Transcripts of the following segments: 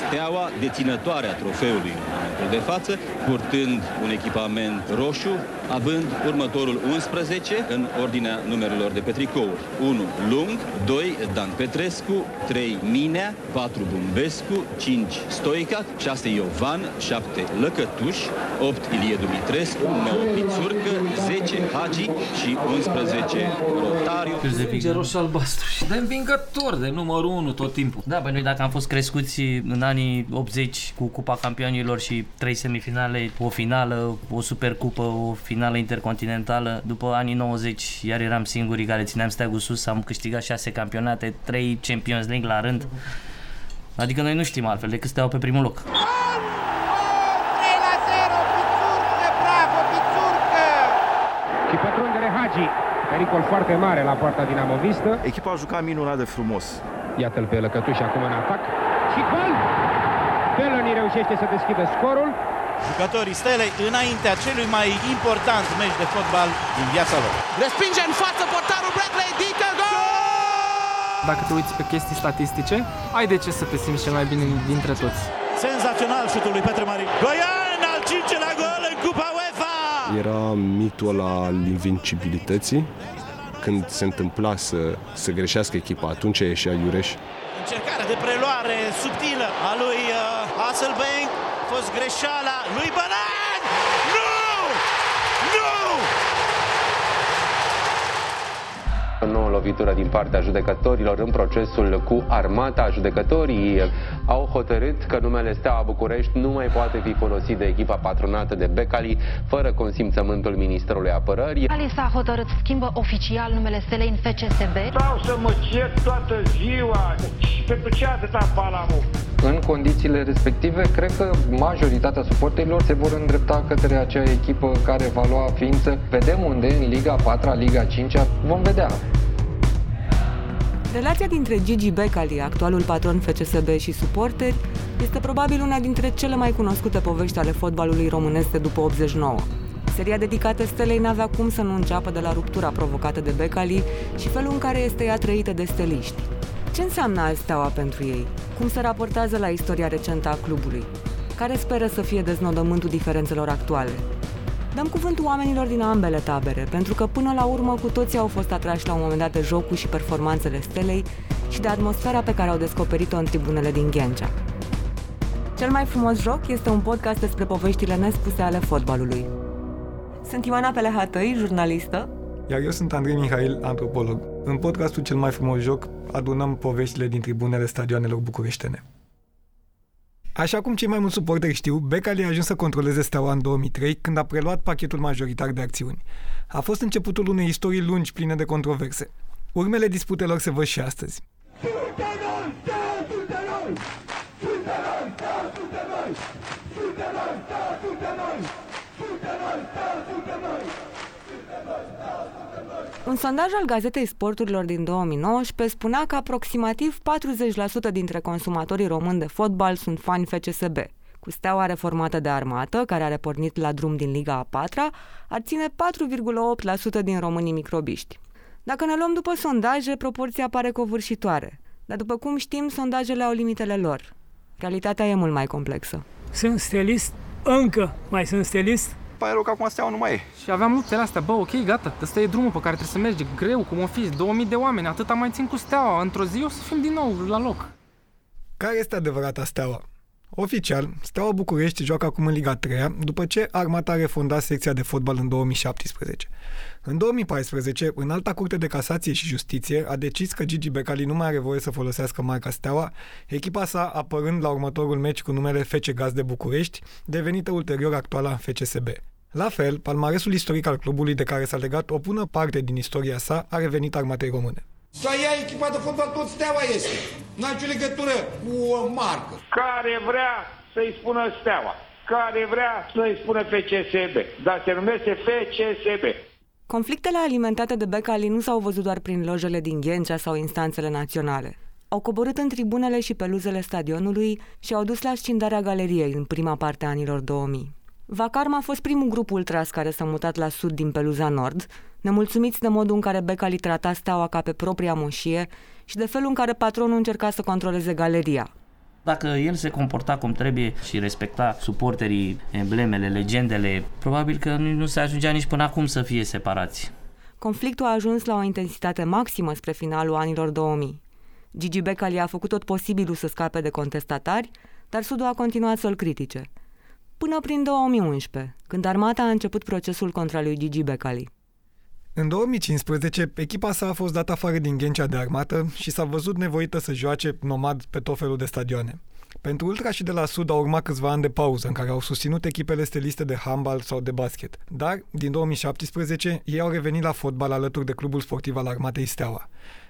Steaua, deținătoarea trofeului în momentul de față, purtând un echipament roșu, având următorul 11 în ordinea numerelor de pe tricouri. 1. Lung, 2. Dan Petrescu, 3. Minea, 4. Bumbescu, 5. Stoica, 6. Iovan, 7. Lăcătuș, 8. Ilie Dumitrescu, 9. Pițurcă, 10. Hagi și 11. Rotariu. Sânge roșu albastru și de învingător, de numărul 1 tot timpul. Da, pe noi dacă am fost crescuți în anii 80 cu Cupa Campionilor și trei semifinale, o finală, o supercupă, o finală intercontinentală, după anii 90 iar eram singurii care țineam steagul sus, am câștigat șase campionate, trei Champions League la rând. Adică noi nu știm altfel decât steaua pe primul loc. 3 la 0, Pițurcă, bravo, Pițurcă! Și pătrundere Hagi. Pericol foarte mare la poarta dinamovistă. Echipa a jucat minunat de frumos. Iată-l pe Lăcătuș acum în atac. Și gol! Feloni reușește să deschidă scorul. Jucătorii Stelei înaintea celui mai important meci de fotbal din viața lor. Respinge în față portarul Bradley, Dieter, gol! Dacă te uiți pe chestii statistice, ai de ce să te simți cel mai bine dintre toți. Senzațional șutul lui Petre Marin. Goian, al cincelea gol în Cupa UEFA! Era mitul al invincibilității. Când se întâmpla să, să greșească echipa, atunci ieșea Iureș. Încercarea de preluare subtilă a lui uh, Hasselbank. A fost greșeala lui Banan! Nu! Nu! O nouă lovitură din partea judecătorilor în procesul cu armata. Judecătorii au hotărât că numele Steaua București nu mai poate fi folosit de echipa patronată de Becali fără consimțământul Ministrului Apărării. Ali s-a hotărât să schimbă oficial numele stelei în FCSB. Stau să mă cer toată ziua. Pentru ce atâta palamul? În condițiile respective, cred că majoritatea suporterilor se vor îndrepta către acea echipă care va lua ființă. Vedem unde, în Liga 4 Liga 5 vom vedea. Relația dintre Gigi Becali, actualul patron FCSB și suporteri, este probabil una dintre cele mai cunoscute povești ale fotbalului românesc de după 89. Seria dedicată Stelei n-avea cum să nu înceapă de la ruptura provocată de Becali și felul în care este ea trăită de steliști. Ce înseamnă al Steaua pentru ei? Cum se raportează la istoria recentă a clubului? Care speră să fie deznodământul diferențelor actuale? Dăm cuvântul oamenilor din ambele tabere, pentru că până la urmă cu toții au fost atrași la un moment dat de jocul și performanțele stelei și de atmosfera pe care au descoperit-o în tribunele din Ghencea. Cel mai frumos joc este un podcast despre poveștile nespuse ale fotbalului. Sunt Ioana Pelehatăi, jurnalistă, iar eu sunt Andrei Mihail, antropolog. În podcastul Cel mai frumos joc adunăm poveștile din tribunele stadioanelor bucureștene. Așa cum cei mai mulți suporteri știu, Becali a ajuns să controleze Steaua în 2003 când a preluat pachetul majoritar de acțiuni. A fost începutul unei istorii lungi pline de controverse. Urmele disputelor se văd și astăzi. Un sondaj al Gazetei Sporturilor din 2019 spunea că aproximativ 40% dintre consumatorii români de fotbal sunt fani FCSB. Cu steaua reformată de armată, care are pornit la drum din Liga a 4 ar ține 4,8% din românii microbiști. Dacă ne luăm după sondaje, proporția pare covârșitoare. Dar după cum știm, sondajele au limitele lor. Realitatea e mult mai complexă. Sunt stelist, încă mai sunt stelist, pare rău că acum steaua nu mai e. Și aveam luptele astea, bă, ok, gata, ăsta e drumul pe care trebuie să mergi, greu, cum o fi, 2000 de oameni, atâta mai țin cu steaua, într-o zi o să fim din nou la loc. Care este adevărata steaua? Oficial, Steaua București joacă acum în Liga 3 după ce Armata a refondat secția de fotbal în 2017. În 2014, în alta curte de casație și justiție a decis că Gigi Becali nu mai are voie să folosească marca Steaua, echipa sa apărând la următorul meci cu numele FC Gaz de București, devenită ulterior actuala FCSB. La fel, palmaresul istoric al clubului de care s-a legat o bună parte din istoria sa a revenit armatei române. Să ia echipa de fotbal, tot steaua este. N-ai nicio legătură cu o marcă. Care vrea să-i spună steaua, care vrea să-i spună FCSB, dar se numește FCSB. Conflictele alimentate de Becali nu s-au văzut doar prin lojele din Ghencea sau instanțele naționale. Au coborât în tribunele și peluzele stadionului și au dus la scindarea galeriei în prima parte a anilor 2000. Vacarma a fost primul grup ultras care s-a mutat la sud din peluza nord, nemulțumiți de modul în care Becali trata steaua ca pe propria moșie și de felul în care patronul încerca să controleze galeria. Dacă el se comporta cum trebuie și respecta suporterii, emblemele, legendele, probabil că nu se ajungea nici până acum să fie separați. Conflictul a ajuns la o intensitate maximă spre finalul anilor 2000. Gigi Becali a făcut tot posibilul să scape de contestatari, dar Sudul a continuat să-l critique. Până prin 2011, când armata a început procesul contra lui Gigi Becali. În 2015, echipa sa a fost dată afară din Ghencea de armată și s-a văzut nevoită să joace nomad pe tot felul de stadioane. Pentru Ultra și de la Sud au urmat câțiva ani de pauză în care au susținut echipele steliste de handbal sau de basket. Dar, din 2017, ei au revenit la fotbal alături de clubul sportiv al Armatei Steaua.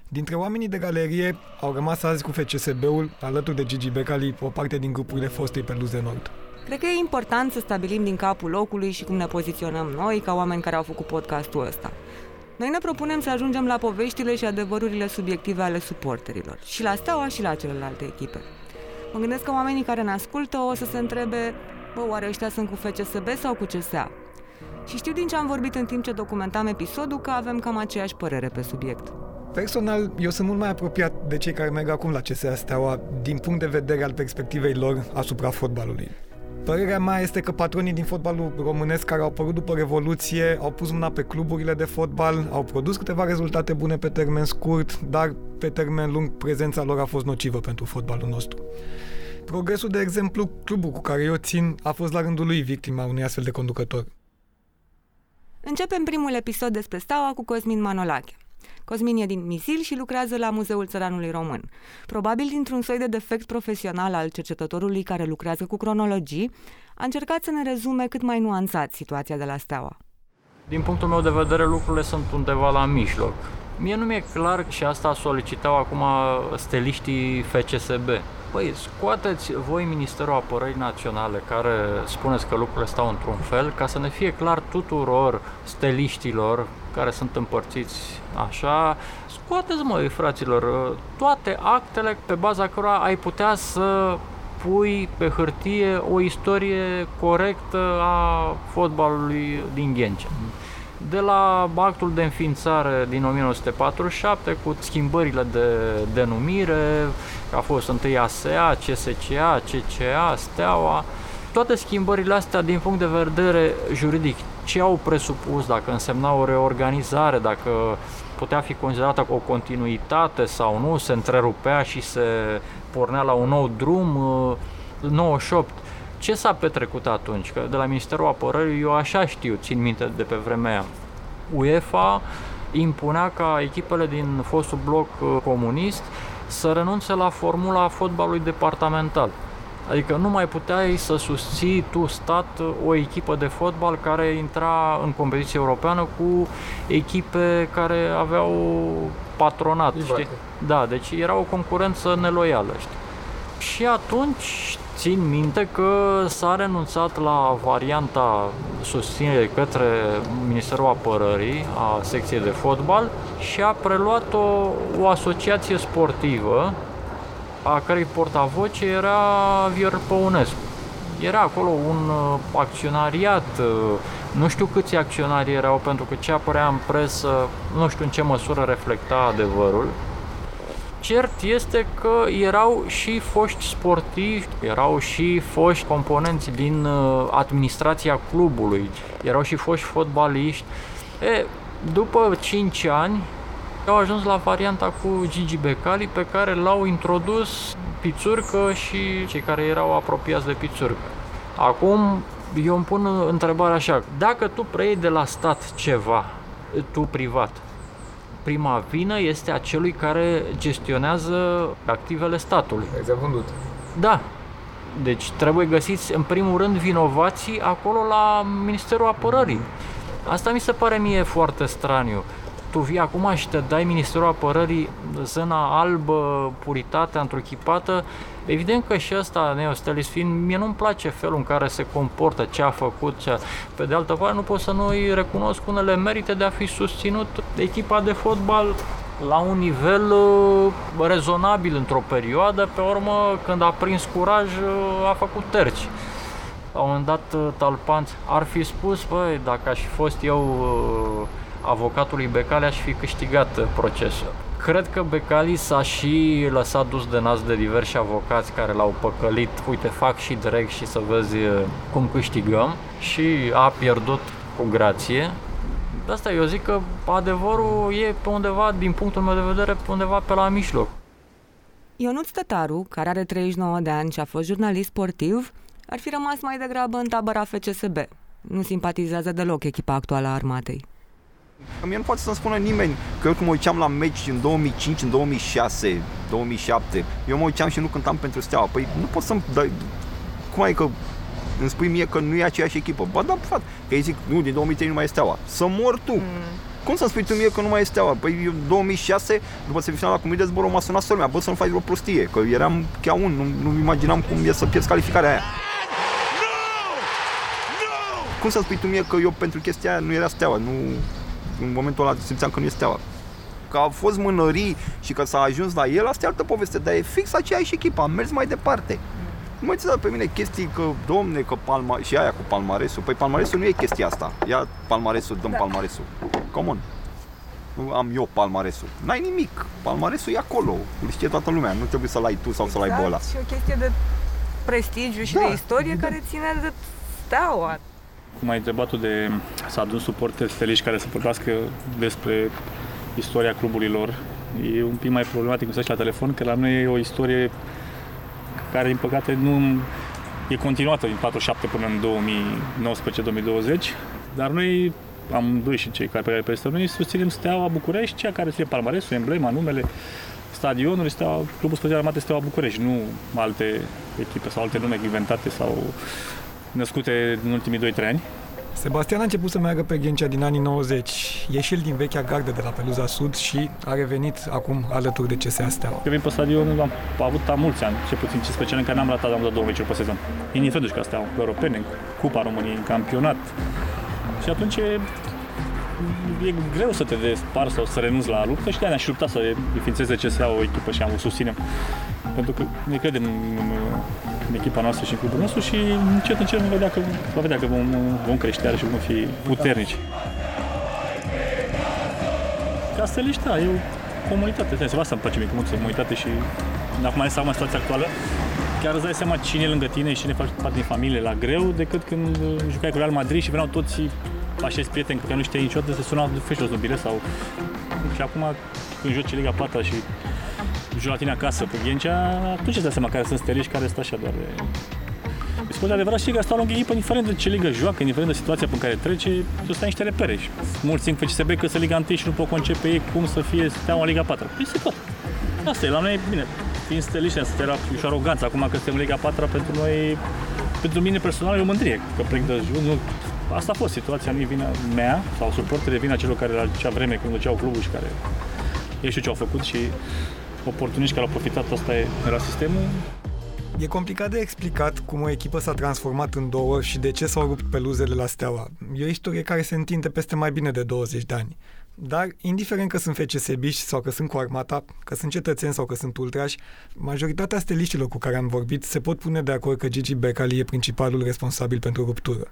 Dintre oamenii de galerie au rămas azi cu FCSB-ul, alături de Gigi Becali, o parte din grupurile fostei Peluze Nord. Cred că e important să stabilim din capul locului și cum ne poziționăm noi ca oameni care au făcut podcastul ăsta. Noi ne propunem să ajungem la poveștile și adevărurile subiective ale suporterilor, și la Steaua și la celelalte echipe. Mă gândesc că oamenii care ne ascultă o să se întrebe, bă, oare ăștia sunt cu FCSB sau cu CSA? Și știu din ce am vorbit în timp ce documentam episodul că avem cam aceeași părere pe subiect. Personal, eu sunt mult mai apropiat de cei care merg acum la CSA Steaua din punct de vedere al perspectivei lor asupra fotbalului. Părerea mea este că patronii din fotbalul românesc care au apărut după Revoluție au pus mâna pe cluburile de fotbal, au produs câteva rezultate bune pe termen scurt, dar pe termen lung prezența lor a fost nocivă pentru fotbalul nostru. Progresul, de exemplu, clubul cu care eu țin a fost la rândul lui victima unui astfel de conducător. Începem primul episod despre Steaua cu Cosmin Manolache. Cosmin e din Misil și lucrează la Muzeul Țăranului Român. Probabil dintr-un soi de defect profesional al cercetătorului care lucrează cu cronologii, a încercat să ne rezume cât mai nuanțat situația de la Steaua. Din punctul meu de vedere, lucrurile sunt undeva la mijloc. Mie nu mi-e clar și asta solicitau acum steliștii FCSB. Păi, scoateți voi Ministerul Apărării Naționale, care spuneți că lucrurile stau într-un fel, ca să ne fie clar tuturor steliștilor care sunt împărțiți așa, scoateți, măi, fraților, toate actele pe baza cărora ai putea să pui pe hârtie o istorie corectă a fotbalului din Ghencea de la actul de înființare din 1947 cu schimbările de denumire, a fost întâi ASEA, CSCA, CCA, Steaua, toate schimbările astea din punct de vedere juridic, ce au presupus, dacă însemna o reorganizare, dacă putea fi considerată o continuitate sau nu, se întrerupea și se pornea la un nou drum, 98 ce s-a petrecut atunci? Că de la Ministerul Apărării eu așa știu, țin minte de pe vremea aia. UEFA impunea ca echipele din fostul bloc uh, comunist să renunțe la formula fotbalului departamental. Adică nu mai puteai să susții tu stat o echipă de fotbal care intra în competiție europeană cu echipe care aveau patronat, știi? Da, deci era o concurență neloială, știi? Și atunci Țin minte că s-a renunțat la varianta susținere către Ministerul Apărării a secției de fotbal și a preluat o, o asociație sportivă a cărei portavoce era Vior Păunescu. Era acolo un uh, acționariat, uh, nu știu câți acționari erau, pentru că ce apărea în presă, nu știu în ce măsură reflecta adevărul, Cert este că erau și foști sportivi, erau și foști componenți din uh, administrația clubului, erau și foști fotbaliști. E, după 5 ani au ajuns la varianta cu Gigi Becali pe care l-au introdus Pițurcă și cei care erau apropiați de Pițurcă. Acum eu îmi pun întrebarea așa, dacă tu preiei de la stat ceva, tu privat, prima vină este a celui care gestionează activele statului. Exact vândut. Da. Deci trebuie găsiți în primul rând vinovații acolo la Ministerul Apărării. Asta mi se pare mie foarte straniu. Tu vii acum și te dai Ministerul Apărării zâna albă, puritatea întruchipată Evident că și ăsta, Neostelis fiind, mie nu-mi place felul în care se comportă, ce a făcut, ce a... Pe de altă parte, nu pot să nu îi recunosc unele merite de a fi susținut echipa de fotbal la un nivel uh, rezonabil într-o perioadă, pe urmă, când a prins curaj, uh, a făcut terci. La un moment dat, uh, Talpanț ar fi spus, băi, dacă aș fi fost eu uh, avocatul lui Becale, aș fi câștigat uh, procesul. Cred că Becali s-a și lăsat dus de nas de diversi avocați care l-au păcălit, uite, fac și direct și să vezi cum câștigăm și a pierdut cu grație. De asta eu zic că adevărul e pe undeva, din punctul meu de vedere, pe undeva pe la mijloc. Ionuț Tătaru, care are 39 de ani și a fost jurnalist sportiv, ar fi rămas mai degrabă în tabăra FCSB. Nu simpatizează deloc echipa actuală a armatei. Mie nu poate să-mi spună nimeni că eu când mă uitam la meci în 2005, în 2006, 2007, eu mă uitam și nu cântam pentru Steaua. Păi nu pot să-mi dai... Cum ai că îmi spui mie că nu e aceeași echipă? Ba da, frate, că îi zic, nu, din 2003 nu mai e Steaua. Să mor tu! Mm. Cum să-mi spui tu mie că nu mai e Steaua? Păi eu 2006, după semifinala cu de zbor, m-a sunat sora mea, bă, să nu faci vreo prostie, că eram chiar un, nu, nu imaginam cum e să pierzi calificarea aia. Cum să spui tu mie că eu pentru chestia aia nu era Steaua, nu, în momentul ăla simțeam că nu e Steaua. Că a fost mânării și că s-a ajuns la el, asta e altă poveste, dar e fix aceeași echipă, am mers mai departe. Nu mai țineți pe mine chestii că, domne, că palma... și aia cu palmaresul. Păi palmaresul nu e chestia asta. Ia palmaresul, dăm da. palmaresul. Come on. Nu am eu palmaresul. N-ai nimic. Palmaresul e acolo. Îl știe toată lumea. Nu trebuie să-l ai tu sau exact, să-l ai pe ăla. și o chestie de prestigiu și da, de istorie da. care ține de steaua. Cum ai întrebat de să adun suporteri steliști care să vorbească despre istoria clubului lor, e un pic mai problematic cum să la telefon, că la noi e o istorie care, din păcate, nu e continuată din 47 până în 2019-2020, dar noi am doi și cei care pe care peste noi susținem Steaua București, cea care ține palmaresul, emblema, numele, stadionul, Steaua, Clubul Sportiv Armate Steaua București, nu alte echipe sau alte nume inventate sau născute în ultimii 2-3 ani. Sebastian a început să meargă pe Ghencea din anii 90. E și el din vechea gardă de la Peluza Sud și a revenit acum alături de CSA Steaua. Eu vin pe stadion, am avut am mulți ani, ce puțin 15 ani, în care n-am ratat, am dat două meciuri pe sezon. Indiferent ca Steaua, europene, Cupa României, în campionat. Și atunci e, e greu să te despari sau să renunți la luptă și de-aia ne-aș lupta să înființeze CSA o echipă și am o susținem. Pentru că ne credem în, în echipa noastră și în clubul nostru și încet, încet vom vedea că, va vedea că vom, vom crește și vom fi puternici. Casteliști, da, e o comunitate. De asta îmi place mie cu comunitate și acum ales acum situația actuală, chiar îți dai seama cine e lângă tine și cine face parte din familie la greu decât când jucai cu Real Madrid și veneau toți acești prieteni cu care nu știai niciodată, se sunau de fești un bilet sau... Și acum când joci Liga 4 și joci la tine acasă pe Ghencea, atunci îți dai seama care sunt steliști care sunt așa doar de... Spune adevărat și că stau lângă echipă, indiferent de ce ligă joacă, indiferent de situația pe care trece, tu stai niște repere. Și mulți țin FCSB că să Liga 1 și nu pot concepe ei cum să fie steaua în Liga 4. Păi se pot. Asta e, la noi, bine, fiind steliști, asta era și aroganță. Acum că suntem în Liga 4 pentru noi, pentru mine personal e o mândrie. Că plec de nu, asta a fost situația, nu vina mea sau suportele vina celor care la acea vreme când duceau clubul și care ei știu ce au făcut și oportuniști care au profitat, asta era sistemul. E complicat de explicat cum o echipă s-a transformat în două și de ce s-au rupt peluzele la Steaua. E o istorie care se întinde peste mai bine de 20 de ani. Dar, indiferent că sunt FCSB-ști sau că sunt cu armata, că sunt cetățeni sau că sunt ultrași, majoritatea steliștilor cu care am vorbit se pot pune de acord că Gigi Becali e principalul responsabil pentru ruptură.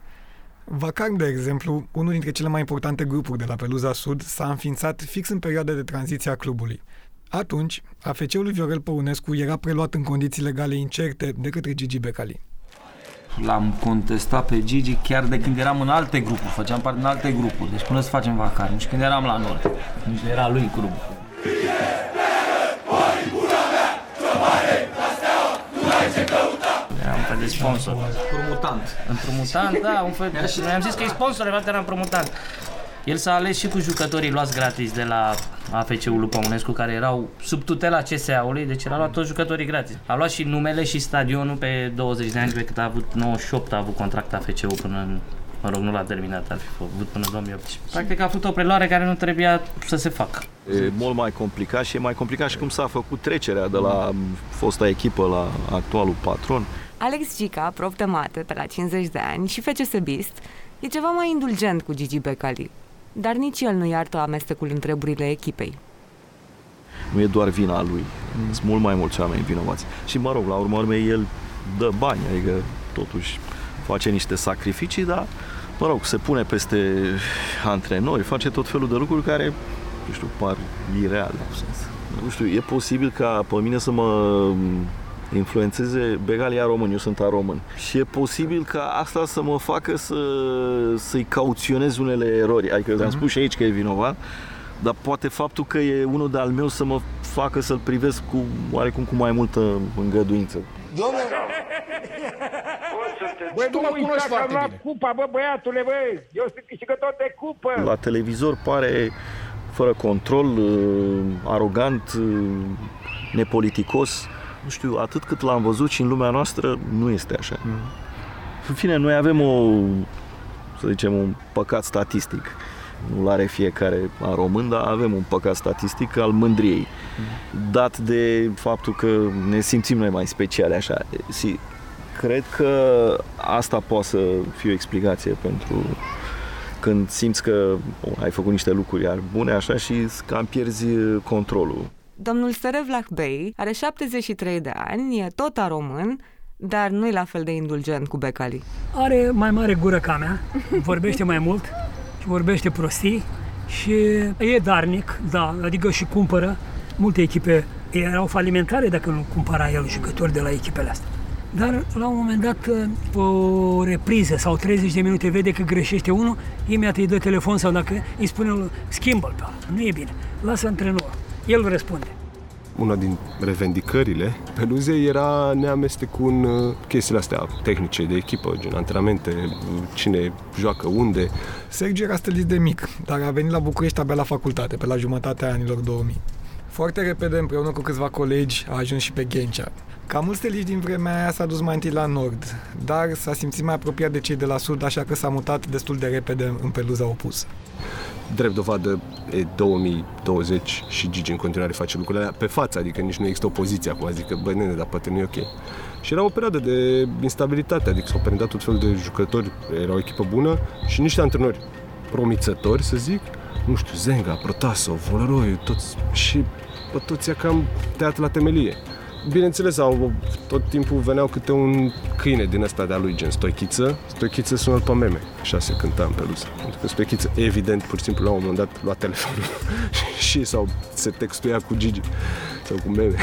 Vacarm, de exemplu, unul dintre cele mai importante grupuri de la Peluza Sud, s-a înființat fix în perioada de tranziție a clubului. Atunci, AFC-ul lui Viorel Păunescu era preluat în condiții legale incerte de către Gigi Becali. L-am contestat pe Gigi chiar de când eram în alte grupuri, făceam parte din alte grupuri, deci până să facem vacar, și când eram la Nord, nici era lui grupul. Eram pe de sponsor. Împrumutant. Împrumutant, da, un fel de... Noi am zis că e sponsor, de era împrumutant. El s-a ales și cu jucătorii luați gratis de la AFC-ul lui Pămânescu, care erau sub tutela CSA-ului, deci el a luat toți jucătorii gratis. A luat și numele și stadionul pe 20 de ani, pe cât a avut 98, a avut contract AFC-ul până în mă rog, nu l-a terminat, ar fi avut până în 2018. Practic a făcut o preluare care nu trebuia să se facă. E mult mai complicat și e mai complicat și cum s-a făcut trecerea de la fosta echipă la actualul patron. Alex Gica, prof de mate pe la 50 de ani și FCSBist, e ceva mai indulgent cu Gigi Becali dar nici el nu iartă amestecul în treburile echipei. Nu e doar vina lui, sunt mult mai mulți oameni vinovați. Și mă rog, la urmă urmei, el dă bani, adică totuși face niște sacrificii, dar mă rog, se pune peste antrenori, face tot felul de lucruri care, nu știu, par ireale. Nu știu, e posibil ca pe mine să mă influențeze Begalia român, eu sunt a român. Și e posibil ca asta să mă facă să, să-i cauționez unele erori. Adică eu am spus și aici că e vinovat, dar poate faptul că e unul de al meu să mă facă să-l privesc cu oarecum cu mai multă îngăduință. Domnule, Băi, tu nu mă uita cunoști că am foarte luat bine. cupa, bă, băiatule, bă! Eu sunt câștigător de cupă! La televizor pare fără control, uh, arogant, uh, nepoliticos. Nu știu, atât cât l-am văzut și în lumea noastră, nu este așa. În fine, noi avem o, să zicem, un păcat statistic. Nu are fiecare a român, dar avem un păcat statistic al mândriei. Dat de faptul că ne simțim noi mai speciale așa. Si, cred că asta poate să fie o explicație pentru când simți că oh, ai făcut niște lucruri iar bune așa și cam pierzi controlul. Domnul Serevlah Bey are 73 de ani, e tot a român, dar nu e la fel de indulgent cu Becali. Are mai mare gură ca mea, vorbește mai mult și vorbește prostii și e darnic, da, adică și cumpără. Multe echipe erau falimentare dacă nu cumpăra el jucători de la echipele astea. Dar la un moment dat, pe o repriză sau 30 de minute, vede că greșește unul, imediat îi dă telefon sau dacă îi spune lui, schimbă-l pe ăla. Nu e bine, lasă antrenorul. El răspunde. Una din revendicările Peluzei era neamestecul în uh, chestiile astea tehnice de echipă, gen antrenamente, uh, cine joacă unde. Sergiu era stălit de mic, dar a venit la București abia la facultate, pe la jumătatea anilor 2000. Foarte repede, împreună cu câțiva colegi, a ajuns și pe Ghencea. Ca mulți steliști din vremea aia s-a dus mai întâi la nord, dar s-a simțit mai apropiat de cei de la sud, așa că s-a mutat destul de repede în peluza opusă. Drept dovadă e 2020 și Gigi în continuare face lucrurile alea pe față, adică nici nu există opoziție acum, zică, băi nene, dar poate nu e ok. Și era o perioadă de instabilitate, adică s-au prindat tot felul de jucători, era o echipă bună și niște antrenori promițători, să zic, nu știu, Zenga, Protasov, Voleroi, toți, și pe toți e cam tăiat la temelie. Bineînțeles, au, tot timpul veneau câte un câine din ăsta de-a lui, gen Stoichiță. Stoichiță sună pe meme, așa se cânta în peluza. Pentru că Stoichiță, evident, pur și simplu, la un moment dat, lua telefonul și sau se textuia cu Gigi sau cu meme,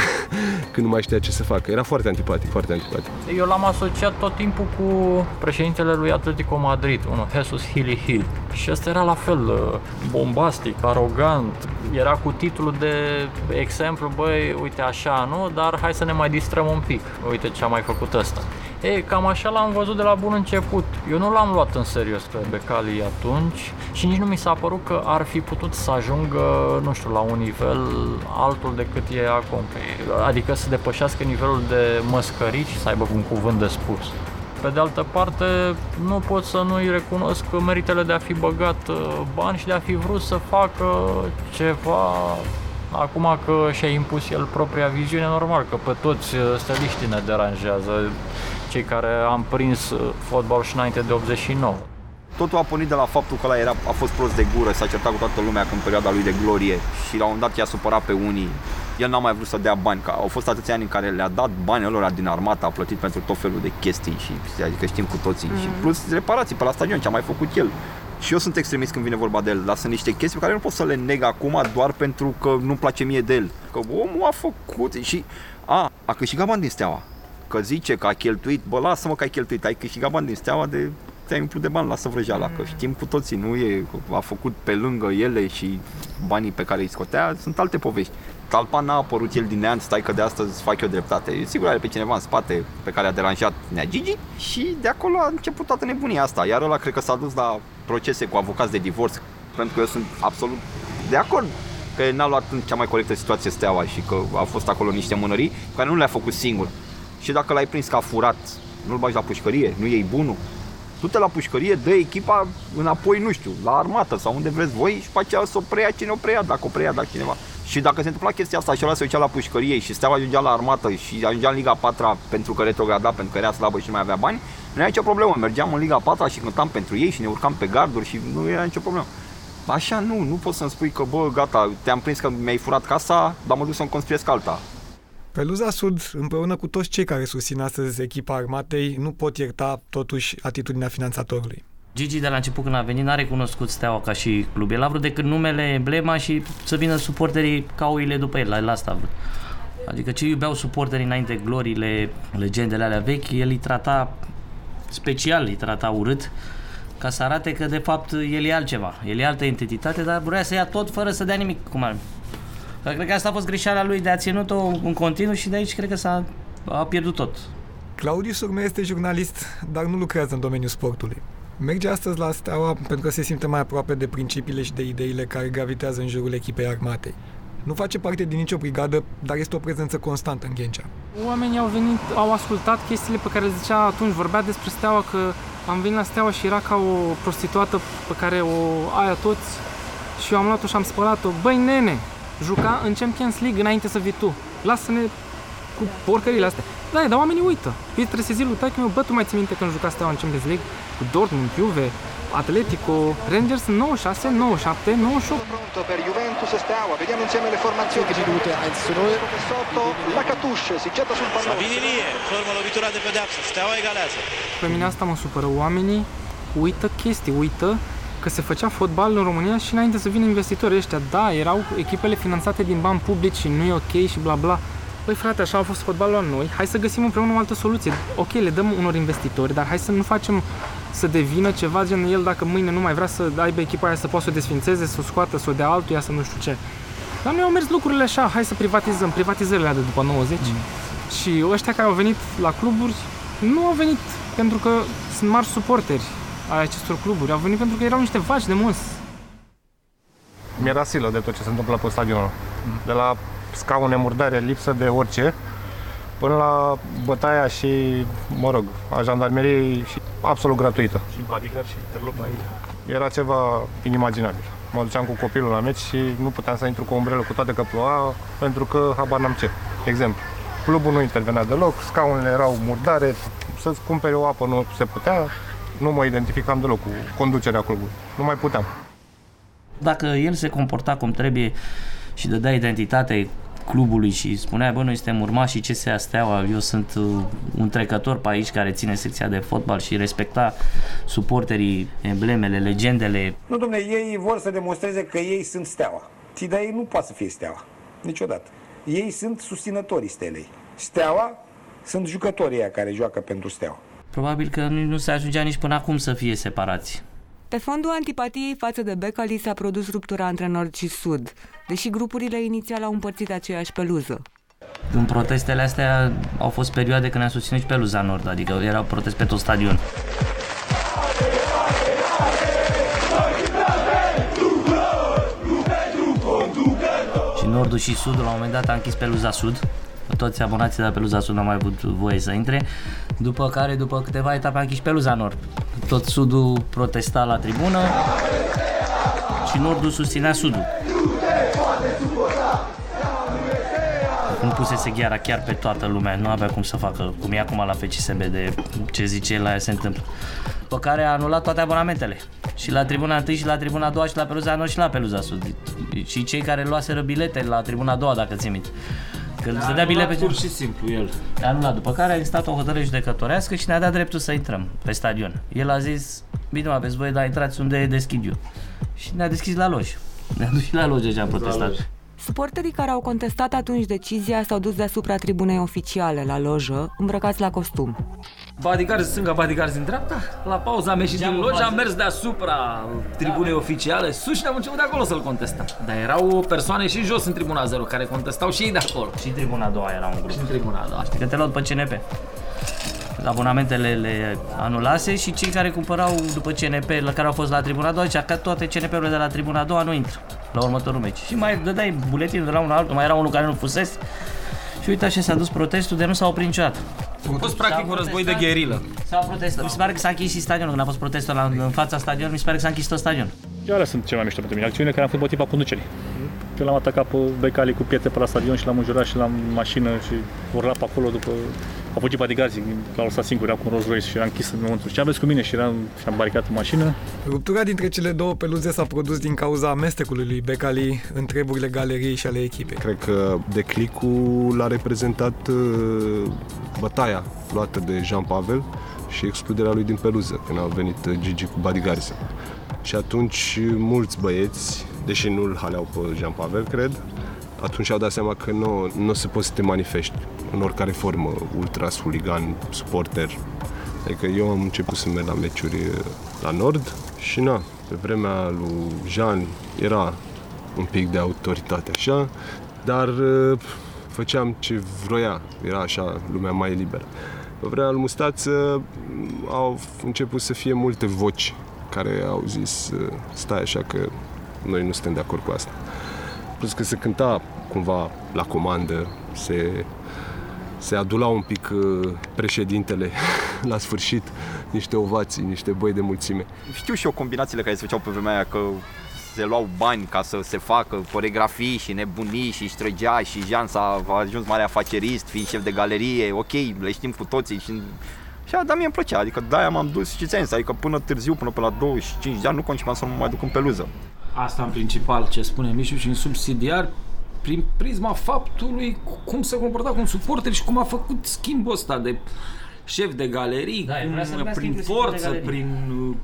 când nu mai știa ce să facă. Era foarte antipatic, foarte antipatic. Eu l-am asociat tot timpul cu președintele lui Atletico Madrid, unul Jesus Hilly Hill. Și ăsta era la fel uh, bombastic, arogant. Era cu titlul de exemplu, băi, uite așa, nu? Dar hai să ne mai distrăm un pic. Uite ce a mai făcut ăsta. E, cam așa l-am văzut de la bun început. Eu nu l-am luat în serios pe Becali atunci și nici nu mi s-a părut că ar fi putut să ajungă, nu știu, la un nivel altul decât e acum. Adică să depășească nivelul de măscărici, să aibă un cuvânt de spus. Pe de altă parte, nu pot să nu-i recunosc meritele de a fi băgat uh, bani și de a fi vrut să facă ceva Acum că și-a impus el propria viziune, normal că pe toți uh, steliștii ne deranjează, cei care am prins uh, fotbal și înainte de 89. Totul a pornit de la faptul că ăla era, a fost prost de gură, s-a certat cu toată lumea în perioada lui de glorie și la un dat i-a supărat pe unii. El n-a mai vrut să dea bani, că au fost atâția ani în care le-a dat bani lor din armată, a plătit pentru tot felul de chestii și adică știm cu toții. Mm. Și plus reparații pe la stadion, ce a mai făcut el. Și eu sunt extremist când vine vorba de el, dar sunt niște chestii pe care nu pot să le neg acum doar pentru că nu-mi place mie de el. Că omul a făcut și a, a câștigat bani din steaua. Că zice că a cheltuit, bă, lasă-mă că ai cheltuit, ai câștigat bani din steaua de te-ai umplut de bani, lasă vrăjeala, că știm cu toții, nu e, a făcut pe lângă ele și banii pe care îi scotea, sunt alte povești. Talpa n-a apărut el din neant, stai că de astăzi fac eu dreptate. Sigur are pe cineva în spate pe care a deranjat Nea Gigi și de acolo a început toată nebunia asta. Iar ăla cred că s-a dus la procese cu avocați de divorț, pentru că eu sunt absolut de acord că n-a luat în cea mai corectă situație steaua și că a fost acolo niște mânării care nu le-a făcut singur. Și dacă l-ai prins că a furat, nu-l bagi la pușcărie, nu iei bunul, du-te la pușcărie, dă echipa înapoi, nu știu, la armată sau unde vreți voi și face să o preia cine o preia, dacă o preia, dacă cineva. Și dacă se întâmpla chestia asta și ăla se ducea la pușcărie și Steaua ajungea la armată și ajungea în Liga 4 pentru că retrograda, pentru că era slabă și nu mai avea bani, nu era nicio problemă. Mergeam în Liga 4 și cântam pentru ei și ne urcam pe garduri și nu era nicio problemă. Așa nu, nu poți să-mi spui că, bă, gata, te-am prins că mi-ai furat casa, dar mă duc să-mi construiesc alta. Peluza Sud, împreună cu toți cei care susțin astăzi echipa armatei, nu pot ierta totuși atitudinea finanțatorului. Gigi de la început când a venit n-a recunoscut Steaua ca și club. El a vrut decât numele, emblema și să vină suporterii ca oile după el. La, la asta a vrut. Adică ce iubeau suporterii înainte, glorile, legendele alea vechi, el îi trata special, îi trata urât ca să arate că de fapt el e altceva. El e altă entitate, dar vrea să ia tot fără să dea nimic. Cum ar Cred că asta a fost greșeala lui de a ținut-o în continuu și de aici cred că s-a a pierdut tot. Claudiu Surme este jurnalist, dar nu lucrează în domeniul sportului. Merge astăzi la Steaua pentru că se simte mai aproape de principiile și de ideile care gravitează în jurul echipei armatei. Nu face parte din nicio brigadă, dar este o prezență constantă în Ghencea. Oamenii au venit, au ascultat chestiile pe care le zicea atunci, vorbea despre Steaua că am venit la Steaua și era ca o prostituată pe care o aia toți și eu am luat-o și am spălat-o. Băi, nene, juca în Champions League înainte să vii tu. Lasă-ne cu porcările astea. Da, dar oamenii uită. Eu trebuie să zic lui taică meu, bă, tu mai ții minte când juca Steaua în Champions League? Cu Dortmund, Juve, Atletico, Rangers 96, 97, 98. Pronto per Juventus e Steaua, vediamo insieme le formazioni. Minute 1 Sotto, la Catouche si getta sul pallone. Sabinie formă lovitura de pedeapsă, Steaua egalează. Pe mine asta mă supără. Oamenii uită chestii, uită că se făcea fotbal în România și înainte să vină investitorii ăștia. Da, erau echipele finanțate din bani publici și nu e ok și bla bla. Păi frate, așa a fost fotbalul la noi, hai să găsim împreună o altă soluție. Ok, le dăm unor investitori, dar hai să nu facem să devină ceva gen el dacă mâine nu mai vrea să aibă echipa aia să poată să o desfințeze, să o scoată, să o dea altuia, să nu știu ce. Dar noi au mers lucrurile așa, hai să privatizăm, privatizările de după 90. Mm. Și ăștia care au venit la cluburi nu au venit pentru că sunt mari suporteri ai acestor cluburi, au venit pentru că erau niște vaci de mus. Mi-era silă de tot ce se întâmplă pe stadionul. De la scaune murdare, lipsă de orice, până la bătaia și, mă rog, a jandarmeriei și absolut gratuită. Și bodyguard și interlopai. Era ceva inimaginabil. Mă duceam cu copilul la meci și nu puteam să intru cu o umbrelă cu toate că ploua, pentru că habar n-am ce. Exemplu, clubul nu intervenea deloc, scaunele erau murdare, să-ți cumperi o apă nu se putea, nu mă identificam deloc cu conducerea clubului. Nu mai puteam. Dacă el se comporta cum trebuie și dădea identitate clubului și spunea, bă, noi suntem urmașii CSA Steaua, eu sunt uh, un trecător pe aici care ține secția de fotbal și respecta suporterii, emblemele, legendele. Nu, domne, ei vor să demonstreze că ei sunt steaua. Ți, dar ei nu poate să fie steaua. Niciodată. Ei sunt susținătorii stelei. Steaua sunt jucătorii aia care joacă pentru steaua. Probabil că nu nu se ajungea nici până acum să fie separați. Pe fondul antipatiei față de Becali s-a produs ruptura între nord și sud, deși grupurile inițial au împărțit aceeași peluză. În protestele astea au fost perioade când am susținut și peluza nord, adică era protest pe tot stadion. Și nordul și sudul la un moment dat a închis peluza sud. Toți abonații de la peluza sud n-au mai avut voie să intre. După care, după câteva etape, a închis peluza nord. Tot sudul protesta la tribună și nordul susținea sudul. Nu pusese gheara chiar pe toată lumea, nu avea cum să facă, cum e acum la FCSB de ce zice el, la ea se întâmplă. După care a anulat toate abonamentele. Și la tribuna 1 și la tribuna 2 și la Peluza Nord și la Peluza Sud. Și cei care luaseră bilete la tribuna 2 dacă ți minte. Când se dea bilete pur și simplu el. a anulat, după care a existat o hotărâre judecătorească și ne-a dat dreptul să intrăm pe stadion. El a zis, bine mă aveți voie, dar intrați unde deschid eu. Și ne-a deschis la loj. Ne-a dus și la loj deja am protestat. Suporterii care au contestat atunci decizia s-au dus deasupra tribunei oficiale la lojă, îmbrăcați la costum. Bodyguards stânga, bodyguards din dreapta. La pauza am ieșit din lojă, am mers deasupra tribunei oficiale sus și ne-am început de acolo să-l contestăm. Dar erau persoane și jos în tribuna 0 care contestau și ei de acolo. Și în tribuna a doua era un grup. Și în tribuna a doua. Știi că te luau după CNP. Abonamentele le anulase și cei care cumpărau după CNP, la care au fost la tribuna a doua, zicea că toate CNP-urile de la tribuna a doua nu intră la următorul meci. Și mai dădeai buletinul de la unul la altul, mai era unul care nu fusese. Și uite așa s-a dus protestul de nu s-a oprit niciodată. A fost practic un război de gherilă. S-a protestat. Mi se pare că s-a închis și stadionul. Când a fost protestul la, în fața stadionului, mi se pare că s-a închis tot stadionul. Eu alea sunt cele mai mișto pentru mine. Acțiunile care am fost motiva conducerii. Eu l-am atacat pe Becali cu pietre pe la stadion și l-am înjurat și la mașină și urla pe acolo după... Au fugit bodyguards, l-au lăsat singur, era cu un Rolls Royce și era închis în înăuntru. Ce aveți cu mine? Și eram, și am baricat în mașină. Ruptura dintre cele două peluze s-a produs din cauza amestecului lui Becali în treburile galeriei și ale echipei. Cred că declicul l-a reprezentat uh, bătaia luată de Jean Pavel și excluderea lui din peluză, când a venit uh, Gigi cu Buddy Garrison. Și atunci mulți băieți, deși nu-l haleau pe Jean Pavel, cred, atunci au dat seama că nu, nu se poate să te manifesti în oricare formă, ultras, huligan, suporter. Adică eu am început să merg la meciuri uh, la Nord și na, pe vremea lui Jean era un pic de autoritate așa, dar uh, făceam ce vroia, era așa lumea mai liberă. Pe vremea lui Mustață mm, au început să fie multe voci care au zis uh, stai așa că noi nu suntem de acord cu asta. Plus că se cânta cumva la comandă, se, se adula un pic uh, președintele la sfârșit, niște ovații, niște băi de mulțime. Știu și eu combinațiile care se făceau pe vremea aia, că se luau bani ca să se facă coregrafii și nebunii și străgea și Jean s-a a ajuns mare afacerist, fiind șef de galerie, ok, le știm cu toții și și dar mie îmi plăcea, adică de-aia m-am dus și ți adică până târziu, până pe la 25 de ani, nu concepeam să nu mă mai duc în peluză. Asta în principal ce spune Mișu și în subsidiar prin prisma faptului cum se comporta cu un suporter și cum a făcut schimbul ăsta de șef de galerii, Da, cum, vrea să numească prin inclusiv șef de forță, galerie. prin uh,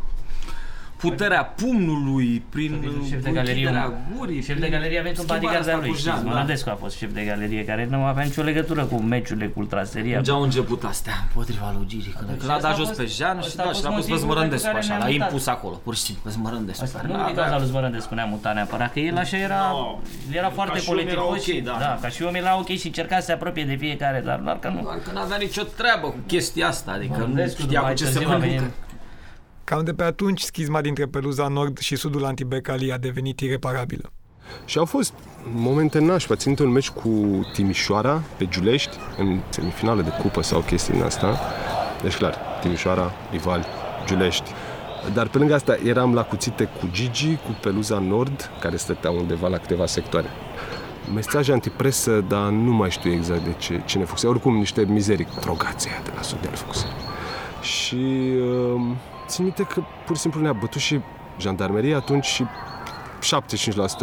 puterea pumnului, prin șef de galerie, închiderea un- gurii. șef de prin galerie avea un schimbarea bodyguard asta al lui, cu știți, Jean, da. Mănădescu a fost șef de galerie, care nu avea nicio legătură cu meciurile cu ultraseria. Unde au început astea împotriva lui Giri, când Atunci l-a ăsta dat a jos fost- pe Jean și ăsta a da, fost și l-a pus pe motivul Zmărândescu pentru care așa, ne-am l-a mutat. impus acolo, pur și simplu pe Zmărândescu. Asta care nu n-avea- din cauza lui Zmărândescu ne-a mutat neapărat, că el așa era, No. era foarte Ca și om era politicos ok, și, da. da, ca și om era ok și încerca să se apropie de fiecare, dar doar că nu. Doar că n-avea nicio treabă cu chestia asta, adică nu Mănădescu știa mai cu ce se târziu a venit- mănâncă. Cam de pe atunci, schizma dintre peluza nord și sudul Antibecali a devenit ireparabilă. Și au fost momente nașpa. Țin un meci cu Timișoara pe Giulești, în semifinală de cupă sau chestii din asta. Deci clar, Timișoara, rival, Giulești. Dar pe lângă asta eram la cuțite cu Gigi, cu Peluza Nord, care stătea undeva la câteva sectoare. Mesaje antipresă, dar nu mai știu exact de ce, cine făcuse. Oricum, niște mizerii, drogații aia de la Sudeal făcuse. Și uh, țin minte că pur și simplu ne-a bătut și jandarmeria atunci și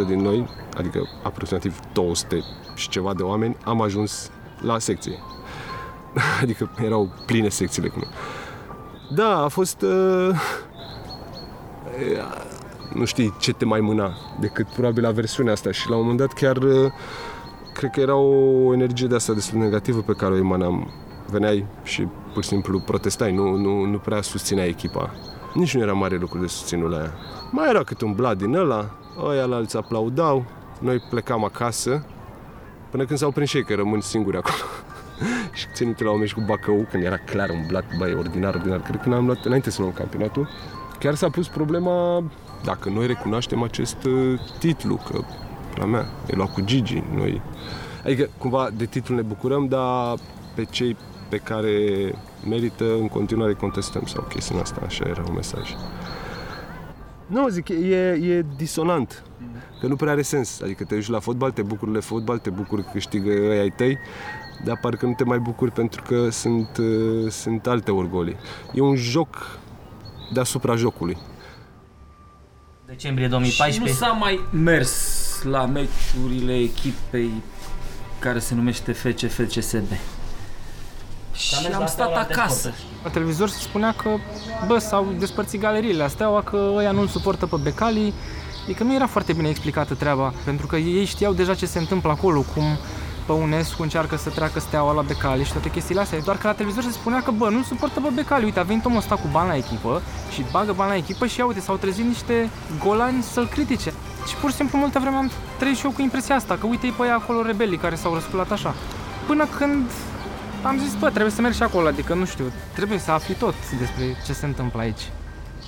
75% din noi, adică aproximativ 200 și ceva de oameni, am ajuns la secție. adică erau pline secțiile cu noi. Da, a fost... Uh, nu știi ce te mai mâna decât probabil la versiunea asta și la un moment dat chiar uh, cred că era o energie de asta destul de negativă pe care o emanam. Veneai și pur și simplu protestai, nu, nu, nu prea susținea echipa. Nici nu era mare lucru de susținut la ea. Mai era câte un blat din ăla, ăia la alții aplaudau, noi plecam acasă, până când s-au prins și ei că rămân singuri acolo. și țin minte la un meci cu Bacău, când era clar un blat, băi, ordinar, ordinar. Cred că n-am luat, înainte să luăm campionatul, chiar s-a pus problema dacă noi recunoaștem acest uh, titlu, că la mea, e luat cu Gigi, noi... Adică, cumva, de titlu ne bucurăm, dar pe cei pe care merită în continuare contestăm sau chestia asta, așa era un mesaj. Nu, zic, e, e disonant. Că nu prea are sens. Adică te duci la fotbal, te bucuri de fotbal, te bucuri că câștigă ăia ai tăi, dar parcă nu te mai bucuri pentru că sunt, uh, sunt alte orgolii. E un joc deasupra jocului. Decembrie Și nu 2014. s-a mai mers la meciurile echipei care se numește FC-FCSB. Și mers am la stat Steaua de acasă. La televizor se spunea că, bă, s-au despărțit galeriile astea, că ăia nu-l suportă pe Becali. Adică nu era foarte bine explicată treaba, pentru că ei știau deja ce se întâmplă acolo, cum Păunescu încearcă să treacă steaua la Becali și toate chestiile astea. Doar că la televizor se spunea că, bă, nu suportă pe Becali. Uite, a venit omul ăsta cu bani la echipă și bagă bani la echipă și ia, uite, s-au trezit niște golani să-l critique. Și pur și simplu multă vreme am trăit și eu cu impresia asta, că uite-i pe aia acolo rebelii care s-au răsculat așa. Până când am zis, bă, trebuie să merg și acolo, adică nu știu, trebuie să afli tot despre ce se întâmplă aici.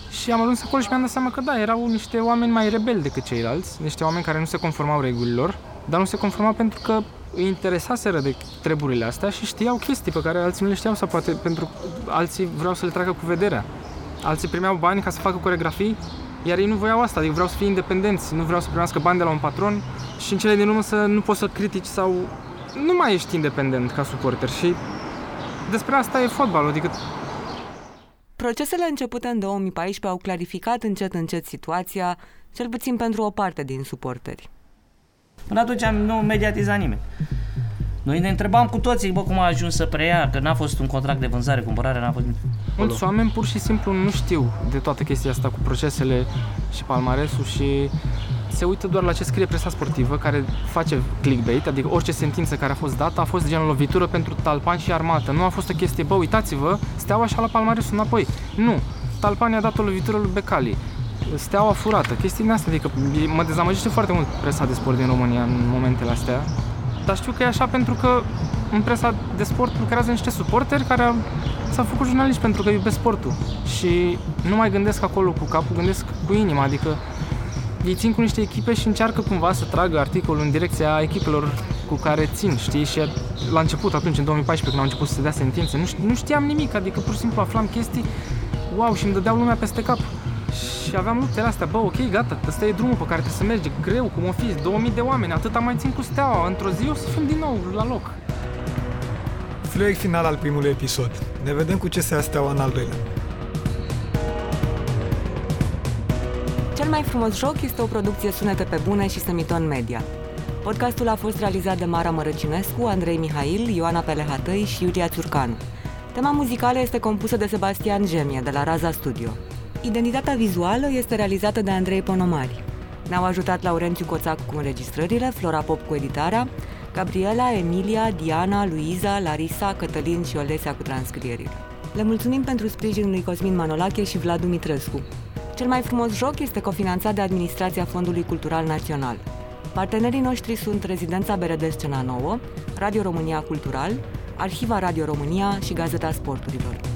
Și am ajuns acolo și mi-am dat seama că da, erau niște oameni mai rebeli decât ceilalți, niște oameni care nu se conformau regulilor, dar nu se conformau pentru că îi interesaseră de treburile astea și știau chestii pe care alții nu le știau sau poate pentru că alții vreau să le treacă cu vederea. Alții primeau bani ca să facă coregrafii, iar ei nu voiau asta, adică vreau să fie independenți, nu vreau să primească bani de la un patron și în cele din urmă să nu poți să critici sau nu mai ești independent ca suporter și despre asta e fotbalul, adică Procesele începute în 2014 au clarificat încet încet situația, cel puțin pentru o parte din suporteri. Până atunci am- nu mediatiza nimeni. Noi ne întrebam cu toții, bă, cum a ajuns să preia, că n-a fost un contract de vânzare, cumpărare, n-a fost nimic. Mulți oameni pur și simplu nu știu de toată chestia asta cu procesele și palmaresul și se uită doar la ce scrie presa sportivă, care face clickbait, adică orice sentință care a fost dată a fost gen lovitură pentru Talpan și armată. Nu a fost o chestie, bă, uitați-vă, Steaua și-a luat palmaresul înapoi. Nu, Talpan i-a dat o lovitură lui Becali. Steaua furată, chestii din astea, adică mă dezamăgește foarte mult presa de sport din România în momentele astea. Dar știu că e așa pentru că în presa de sport lucrează niște suporteri care s-au făcut jurnaliști pentru că iubesc sportul. Și nu mai gândesc acolo cu capul, gândesc cu inima, adică ei țin cu niște echipe și încearcă cumva să tragă articolul în direcția echipelor cu care țin, știi? Și la început, atunci, în 2014, când au început să se dea sentințe, nu, știam, nu știam nimic, adică pur și simplu aflam chestii, wow, și îmi dădeau lumea peste cap. Și aveam luptele astea, bă, ok, gata, ăsta e drumul pe care trebuie să mergi, greu, cum o fi, 2000 de oameni, atât am mai țin cu steaua, într-o zi o să fim din nou la loc. Fluier final al primului episod. Ne vedem cu ce se steaua în al doilea. Cel mai frumos joc este o producție sunete pe bune și semiton media. Podcastul a fost realizat de Mara Mărăcinescu, Andrei Mihail, Ioana Pelehatăi și Iulia Țurcanu. Tema muzicală este compusă de Sebastian Gemie, de la Raza Studio. Identitatea vizuală este realizată de Andrei Ponomari. Ne-au ajutat Laurențiu Coțac cu înregistrările, Flora Pop cu editarea, Gabriela, Emilia, Diana, Luiza, Larisa, Cătălin și Olesea cu transcrierile. Le mulțumim pentru sprijinul lui Cosmin Manolache și Vlad Dumitrescu. Cel mai frumos joc este cofinanțat de Administrația Fondului Cultural Național. Partenerii noștri sunt Rezidența Beredes Scena Nouă, Radio România Cultural, Arhiva Radio România și Gazeta Sporturilor.